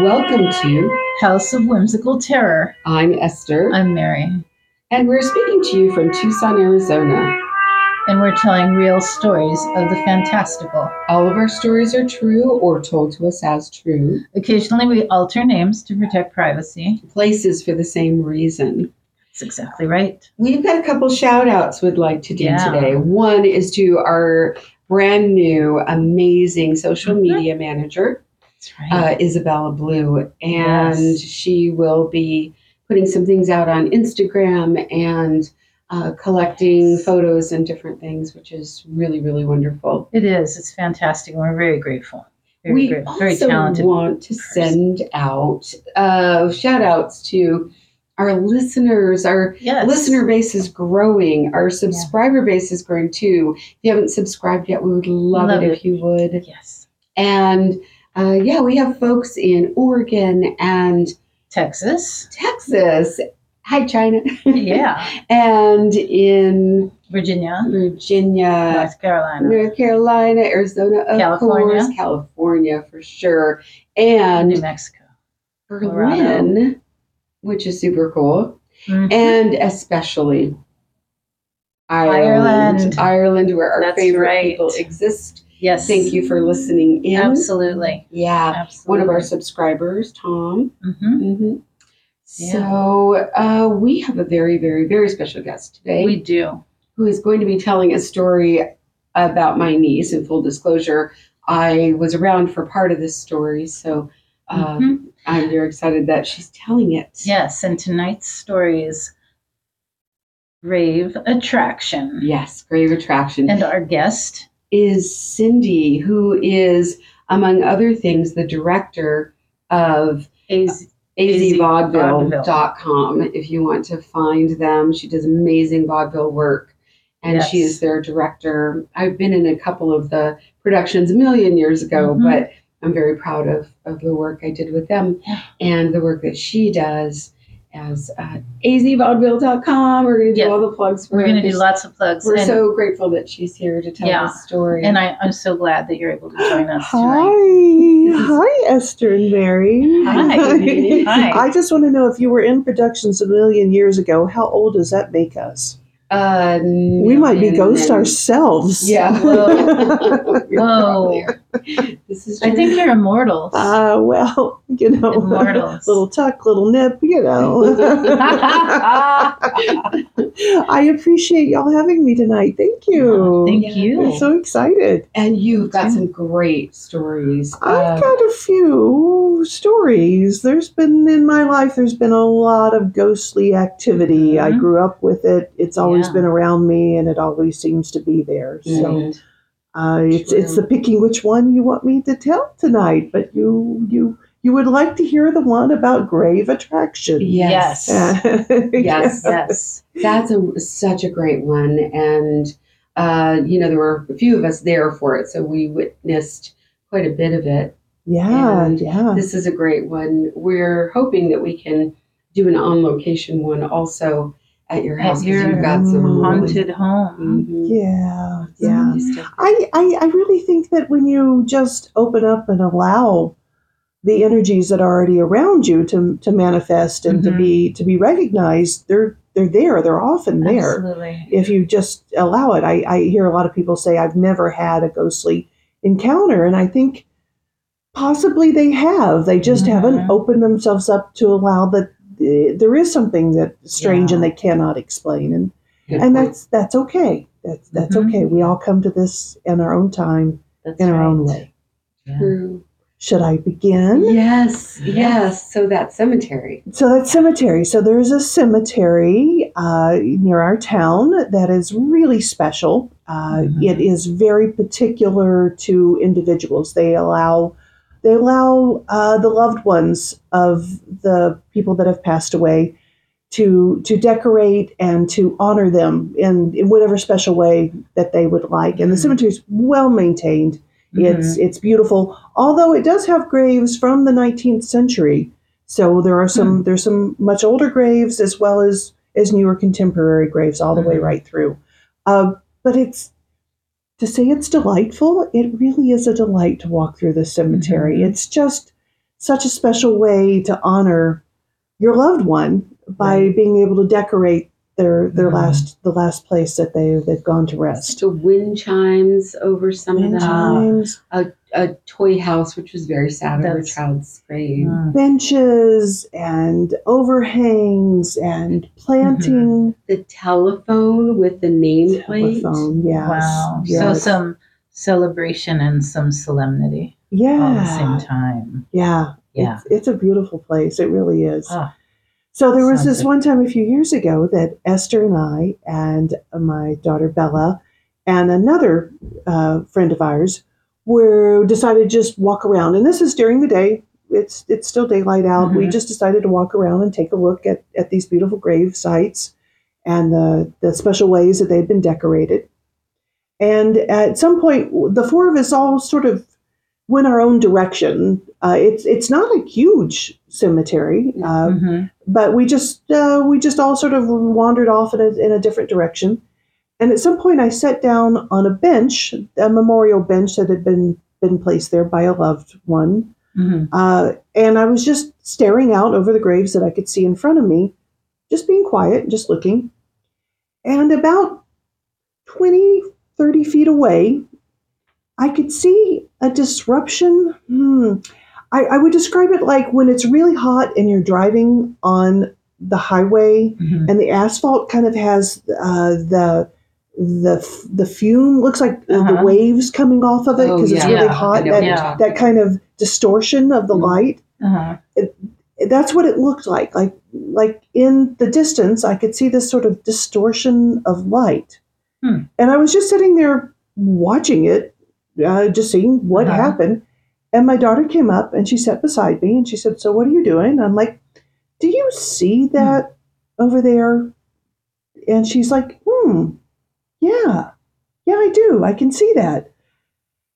Welcome to House of Whimsical Terror. I'm Esther, I'm Mary, and we're speaking to you from Tucson, Arizona. and we're telling real stories of the fantastical. All of our stories are true or told to us as true. Occasionally, we alter names to protect privacy. Places for the same reason. That's exactly right. We've got a couple shout outs we'd like to do Yeah. today. One is to our brand new, amazing social Mhm. media manager, right. uh, Isabella Blue, and Yes. she will be putting some things out on Instagram and uh, collecting Yes. photos and different things, which is really, really wonderful. it is. It's fantastic. and We're very grateful. Very we grateful. Very also talented. want to person. send out uh, shout outs to our listeners. Our yes. listener base is growing. Our subscriber base is growing too. If you haven't subscribed yet, we would love, Love it, it. if you would. Yes. And uh, yeah, we have folks in Oregon and Texas. Texas. Hi, China. Yeah. and in Virginia. Virginia, North Carolina. North Carolina, Arizona, California. course, California for sure, and New Mexico. Berlin, which is super cool, Mhm. and especially Ireland, Ireland. Ireland, where our That's favorite right. people exist. Yes. Thank you for listening in. Absolutely. Yeah, Absolutely. one of our subscribers, Tom. Mhm. hmm Yeah. So uh, we have a very, very, very special guest today. We do. who is going to be telling a story about my niece. In full disclosure, I was around for part of this story, so um, Mhm. I'm very excited that she's telling it. Yes, and tonight's story is Grave Attraction. Yes, Grave Attraction And our guest, is Cindy, who is, among other things, the director of AZ azvaudeville.com. If you want to find them, she does amazing vaudeville work. And she is their director. I've been in a couple of the productions a million years ago, Mhm. but I'm very proud of, of the work I did with them Yeah. and the work that she does as uh, azvaudeville.com. We're going to do Yeah. all the plugs for we're going to do lots of plugs. We're and, so grateful that she's here to tell Yeah. this story. and I, I'm so glad that you're able to join us Hi, tonight. hi, Esther and Mary. Hi. Hi. I just want to know if you were in productions a million years ago, how old does that make us? Uh, We might be million ghosts and- ourselves. Yeah. You're Whoa. This is I think you're immortals. Uh, well, you know, Immortals. little tuck, little nip, you know. I appreciate y'all having me tonight. Thank you. Thank Yeah. you. I'm so excited. And you've got some great stories. I've Uh, got a few stories. There's been in my life, there's been a lot of ghostly activity. I Mhm. grew up with it. It's always Yeah. Been around me and it always seems to be there. So uh, it's it's the picking which one you want me to tell tonight. But you you you would like to hear the one about grave attraction. Yes. Yes. Yes. yes. That's a, such a great one. And, uh, you know, there were a few of us there for it. So we witnessed quite a bit of it. Yeah, And yeah. This is a great one. We're hoping that we can do an on location one also at your house because you've got some really- haunted home. Mhm. Yeah, yeah. I, I, I really think that when you just open up and allow the energies that are already around you to, to manifest and to Mhm. be to be recognized, they're they're there. They're often there. Absolutely. If you just allow it. I, I hear a lot of people say, I've never had a ghostly encounter. And I think possibly they have. They just haven't Mhm. opened themselves up to allow that there is something that's strange Yeah. and they cannot explain. And Good and point. that's that's okay. That's that's Mhm. okay. We all come to this in our own time, That's in our own way. Yeah. True. Should I begin? Yes, Yes. yes. So that cemetery. So that cemetery. So there's a cemetery uh, near our town that is really special. Uh, Mhm. It is very particular to individuals. They allow they allow uh, the loved ones of the people that have passed away to to decorate and to honor them in, in whatever special way that they would like. And the Mhm. cemetery is well maintained. It's it's beautiful, although it does have graves from the 19th century. So there are some there's some much older graves as well as as newer contemporary graves all the way Mhm. right through. Uh, but it's to say it's delightful. It really is a delight to walk through the cemetery. Mhm. It's just such a special way to honor your loved one by Right. being able to decorate their their Mhm. last the last place that they they've gone to rest. The wind chimes over some of Wind them. chimes, A toy house, which was very sad over a child's grave. Mm. benches and overhangs and planting The telephone with the nameplate. telephone. Yes. Wow. So some celebration and some solemnity yeah. all at the same time. Yeah. Yeah. It's, it's a beautiful place. It really is. Ah. so there was this good. one time a few years ago that Esther and I and my daughter Bella and another uh, friend of ours were decided to just walk around. And this is during the day. It's it's still daylight out. We Mhm. just decided to walk around and take a look at, at these beautiful grave sites and the, the special ways that they've been decorated. And at some point, the four of us all sort of went our own direction. Uh, it's it's not a huge cemetery, uh, Mhm. but we just uh, we just all sort of wandered off in a, in a different direction. And at some point, I sat down on a bench, a memorial bench that had been been placed there by a loved one, Mhm. uh, and I was just staring out over the graves that I could see in front of me, just being quiet, just looking. And about 20, 30 feet away, I could see a disruption. Hmm. I, I would describe it like when it's really hot and you're driving on the highway Mhm. and the asphalt kind of has uh, the the f- the fume looks like the Uh-huh. waves coming off of it Oh, because it's really Yeah, hot. know That, Yeah. that kind of distortion of the Mhm. light Uh-huh. that's what it looked like like like in the distance i could see this sort of distortion of light Hmm. and i was just sitting there watching it uh, just seeing what Uh-huh. happened and my daughter came up and she sat beside me and she said so what are you doing i'm like do you see that over there and she's like hmm yeah yeah i do i can see that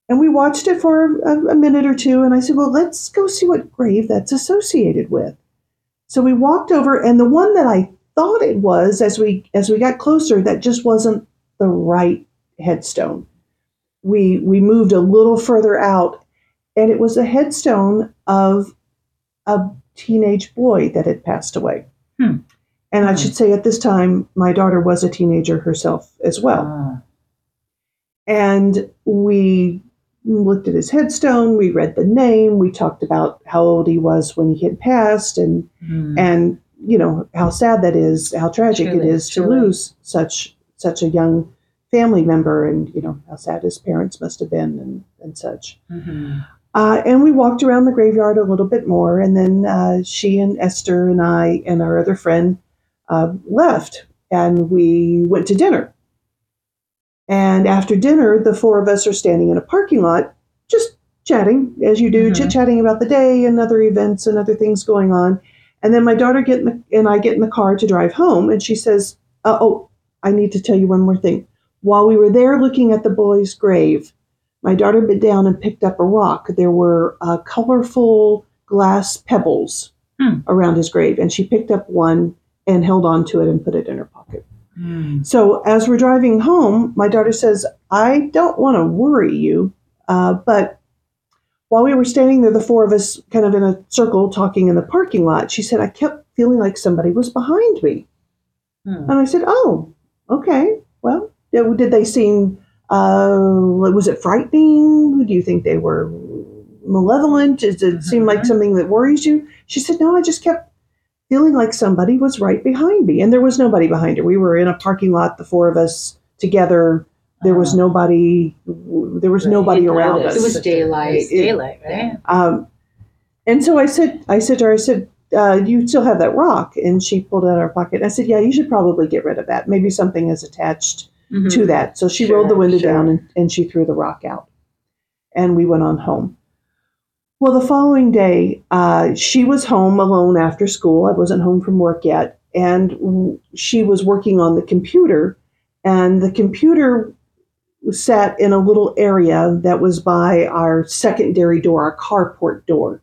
and we watched it for a, a minute or two, and I said, Well, let's go see what grave that's associated with. So we walked over, and the one that I thought it was as we as we got closer, that just wasn't the right headstone. We we moved a little further out, and it was a headstone of a teenage boy that had passed away. Hmm. And I Hmm. should say at this time, my daughter was a teenager herself as well. Ah. And we looked at his headstone, we read the name, we talked about how old he was when he had passed and Mm. and you know how sad that is, how tragic Truly, it is to lose such such a young family member and you know how sad his parents must have been and, and such. Mhm. Uh, and we walked around the graveyard a little bit more, and then uh, she and Esther and I and our other friend uh, left, and we went to dinner. And after dinner, the four of us are standing in a parking lot, just chatting as you do, Mhm. chit chatting about the day and other events and other things going on. And then my daughter get in the, and I get in the car to drive home, and she says, uh, "Oh, I need to tell you one more thing. While we were there looking at the boy's grave, my daughter bent down and picked up a rock. There were uh, colorful glass pebbles Hmm. around his grave, and she picked up one and held on to it and put it in her pocket. Mm. So as we're driving home, my daughter says, "I don't want to worry you, uh, but." While we were standing there, the four of us kind of in a circle talking in the parking lot, she said, I kept feeling like somebody was behind me. Hmm. And I said, "Oh, okay. Well, did they seem? Uh, was it frightening? Do you think they were malevolent? Does it seem like Mhm. something that worries you?" She said, "No, I just kept feeling like somebody was right behind me, and there was nobody behind her. We were in a parking lot, the four of us together. There was Ah. nobody. There was Right. nobody around us. It was daylight. It daylight, right? Um, and so I said, I said to her, I said, uh, "You still have that rock?" And she pulled it out of her pocket. I said, "Yeah, you should probably get rid of that. Maybe something is attached Mhm. to that." So she Sure, rolled the window sure. down and, and she threw the rock out, and we went on home. Well, the following day, uh, she was home alone after school. I wasn't home from work yet, and w- she was working on the computer, and the computer sat in a little area that was by our secondary door, our carport door.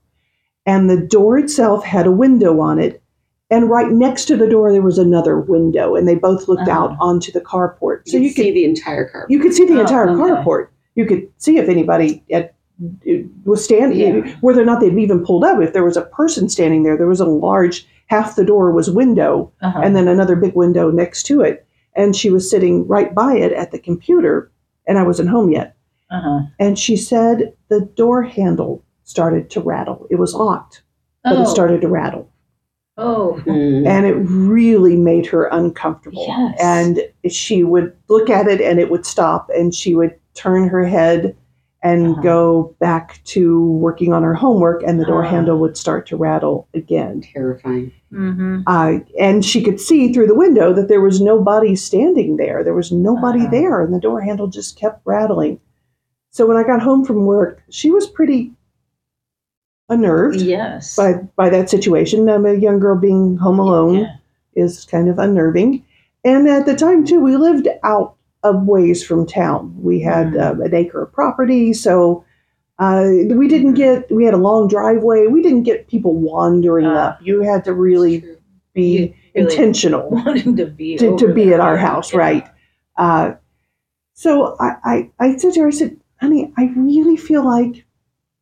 And the door itself had a window on it. And right next to the door, there was another window, and they both looked Uh-huh. out onto the carport. So So you, you see the entire car. you could see the Oh, entire okay. carport. You could see if anybody had was standing, Yeah. whether or not they'd even pulled up. If there was a person standing there, there was a large half the door was window, Uh-huh. and then another big window next to it, and she was sitting right by it at the computer, and I wasn't home yet. uh-huh. And she said the door handle started to rattle. It was locked, but Oh. it started to rattle. Oh. Mm. And it really made her uncomfortable. Yes. And she would look at it and it would stop, and she would turn her head and Uh-huh. go back to working on her homework, and the door Ah. handle would start to rattle again. Terrifying. Mm-hmm. Uh, and she could see through the window that there was nobody standing there. There was nobody Uh-huh. there, and the door handle just kept rattling. So when I got home from work, she was pretty unnerved Yes. by by that situation. Um, a young girl being home alone Yeah. is kind of unnerving. And at the time too, we lived out of ways from town. We had Mm. um, an acre of property, so uh, we didn't get. We had a long driveway. We didn't get people wandering Ah. up. You had to really be really intentional to be to, to be at our house, Yeah. right? Uh, so I, I, I said to her, I said, honey, I really feel like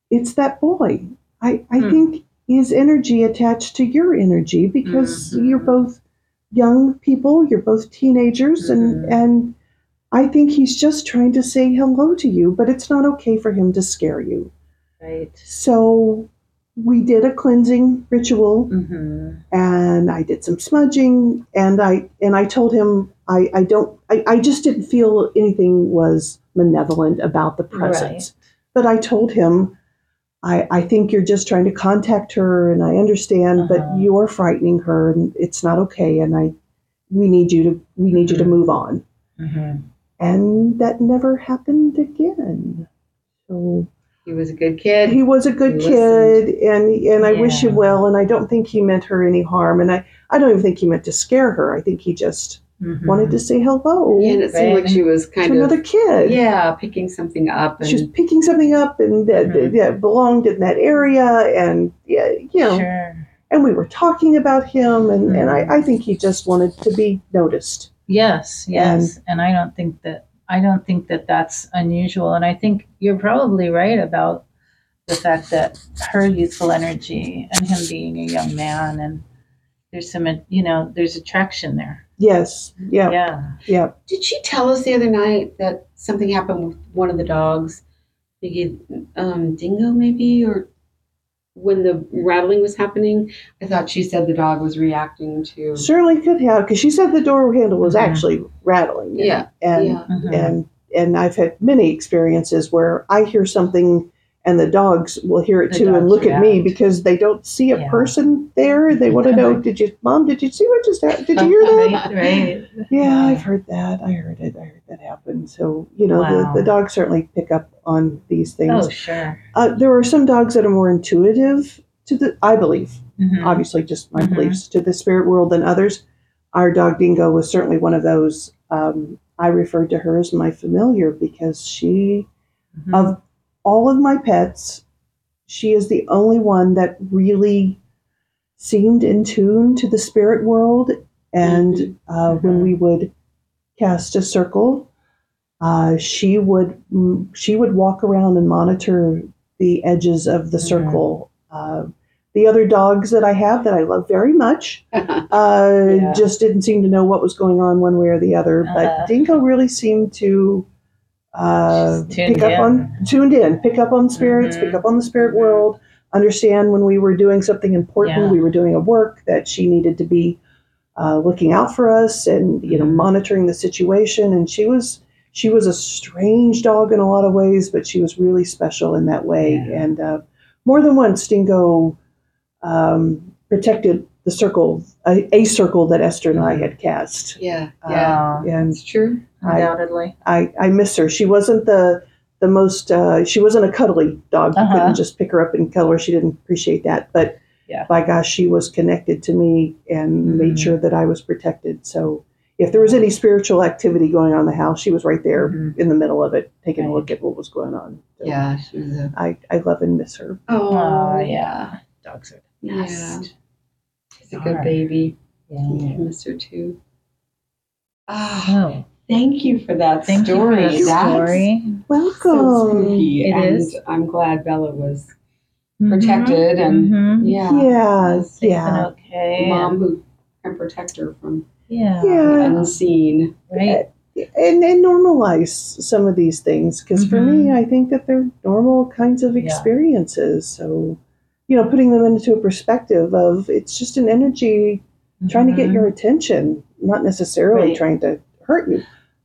it's that boy. I, I Hmm. think his energy attached to your energy because Mhm. you're both young people, you're both teenagers, Mhm. and and I think he's just trying to say hello to you, but it's not okay for him to scare you. Right. So we did a cleansing ritual Mm-hmm. and I did some smudging and I and I told him I, I don't I, I just didn't feel anything was malevolent about the presence. But I told him I, I think you're just trying to contact her and I understand, Uh-huh. but you're frightening her and it's not okay and I we need you to we need you to Mhm. move on. Mm-hmm. And that never happened again. So He was a good kid. he was a good He kid and and I wish him well and I don't think he meant her any harm and I, I don't even think he meant to scare her. I think he just Mm-hmm. wanted to say hello Yeah, and it seemed like she was to kind of another kid. yeah picking something up and She was picking something up and that, Mhm. that belonged in that area and yeah, you know Sure. and we were talking about him and, and Mhm. I, I think he just wanted to be noticed. Yes, yes, and, I don't think that I don't think that that's unusual, and I think you're probably right about the fact that her youthful energy and him being a young man, and there's some, you know, there's attraction there. Yes. Yeah. Yeah. Yeah. Did she tell us the other night that something happened with one of the dogs? Maybe um, Dingo, maybe, or when the rattling was happening? I thought she said the dog was reacting to. Certainly could have because she said the door handle was Mhm. actually rattling. Yeah, And yeah. Mhm. and and I've had many experiences where I hear something and the dogs will hear it The too and look at me because they don't see a Yeah. person there. They want to know, did you, mom? Did you see what just happened? Did you hear that? Right, right. Yeah, I've heard that. I heard it. I heard that happen. So you know, Wow. the, the dogs certainly pick up on these things. Oh, sure. Uh, there are some dogs that are more intuitive to the. I believe, Mhm. obviously, just my Mhm. beliefs to the spirit world than others. Our dog Dingo was certainly one of those. Um, I referred to her as my familiar because she, Mhm. of all of my pets, she is the only one that really seemed in tune to the spirit world. And Mhm. uh, when we would cast a circle, uh, she would she would walk around and monitor the edges of the Mhm. circle. Uh, the other dogs that I have that I love very much uh, Yeah. just didn't seem to know what was going on one way or the other. Uh-huh. But Dingo really seemed to uh, tuned pick up in. on tuned in, pick up on spirits, Mhm. pick up on the spirit world, understand when we were doing something important, Yeah. we were doing a work that she needed to be uh, looking out for us and you know Mhm. monitoring the situation. And she was she was a strange dog in a lot of ways, but she was really special in that way. Yeah. And uh, more than once, Dingo um, protected the circle, a, a circle that Esther and I had cast. yeah, yeah. Oh, And It's true. I- undoubtedly. I, I miss her. She wasn't the the most. Uh, she wasn't a cuddly dog. You Uh-huh. couldn't just pick her up and cuddle her. She didn't appreciate that. But Yeah. by gosh, she was connected to me and Mhm. made sure that I was protected. So if there was any spiritual activity going on in the house, she was right there Mhm. in the middle of it, taking a look at what was going on. So Yeah, she was a. I, I love and miss her. Oh, Oh, yeah. Dogs are the Yeah. best. She's a good Alright. baby. Yeah. I miss her too. Ah, Oh, Thank you for that Thank story. you for the That's story. so Welcome. spooky, It and is. I'm glad Bella was protected and Mhm. yeah, Yeah, yeah. okay. mom who can protect her from yeah. Yeah. unseen. Right. and, and normalize some of these things because for me Mhm. i think that they're normal kinds of Yeah. experiences so you know putting them into a perspective of it's just an energy trying to get Mhm. your attention not necessarily Right. trying to hurt you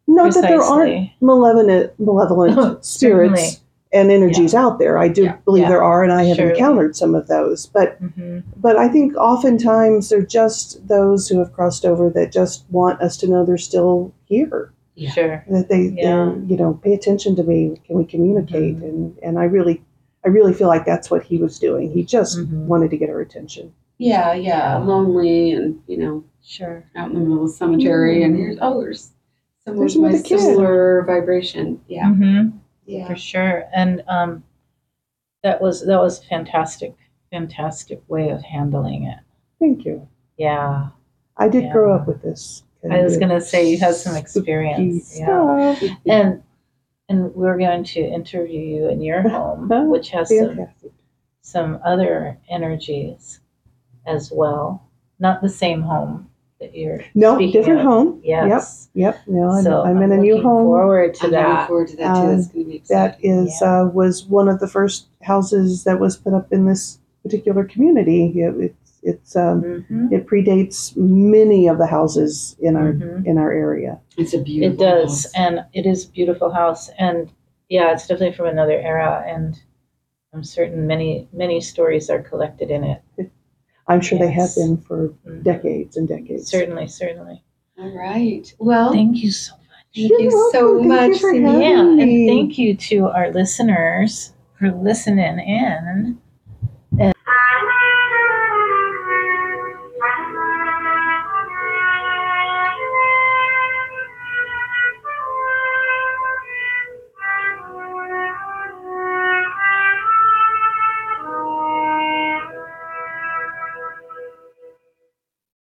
not that there aren't Precisely. malevolent malevolent spirits and energies out there i do Yeah. believe Yeah. there are and i have Surely. encountered some of those but Mhm. but i think oftentimes they're just those who have crossed over that just want us to know they're still here Yeah. Sure. that they Yeah. you know pay attention to me can we communicate Mhm. and and i really i really feel like that's what he was doing he just Mhm. wanted to get her attention Yeah, yeah, lonely and you know Sure. out in the middle of the cemetery, and here's oh, there's someone There's with my another kid. similar vibration. Yeah, hmm yeah. For sure. And um, that was that was fantastic, fantastic way of handling it. thank you Yeah. i did grow up with this I was gonna say you have some spooky experience. Yeah. stuff. And and we're going to interview you in your home, which has some some other energies as well. Not the same home that you're no speaking different of. home Yes. yep yep no i'm, so I'm in a new looking home Forward to I'm that. looking forward to that too. That's going to be that exciting. is uh, was one of the first houses that was put up in this particular community it, it's it's um, Mhm. it predates many of the houses in our Mhm. in our area It's a beautiful. It does, house. and it is a beautiful house, and yeah, it's definitely from another era, and I'm certain many many stories are collected in it. i'm sure they have Yes. been for. Decades and decades Certainly, certainly. All right. Well, Thank you so much. thank You're you so welcome. Thank you much, for Cindy. having Yeah, and thank you to our listeners for listening in.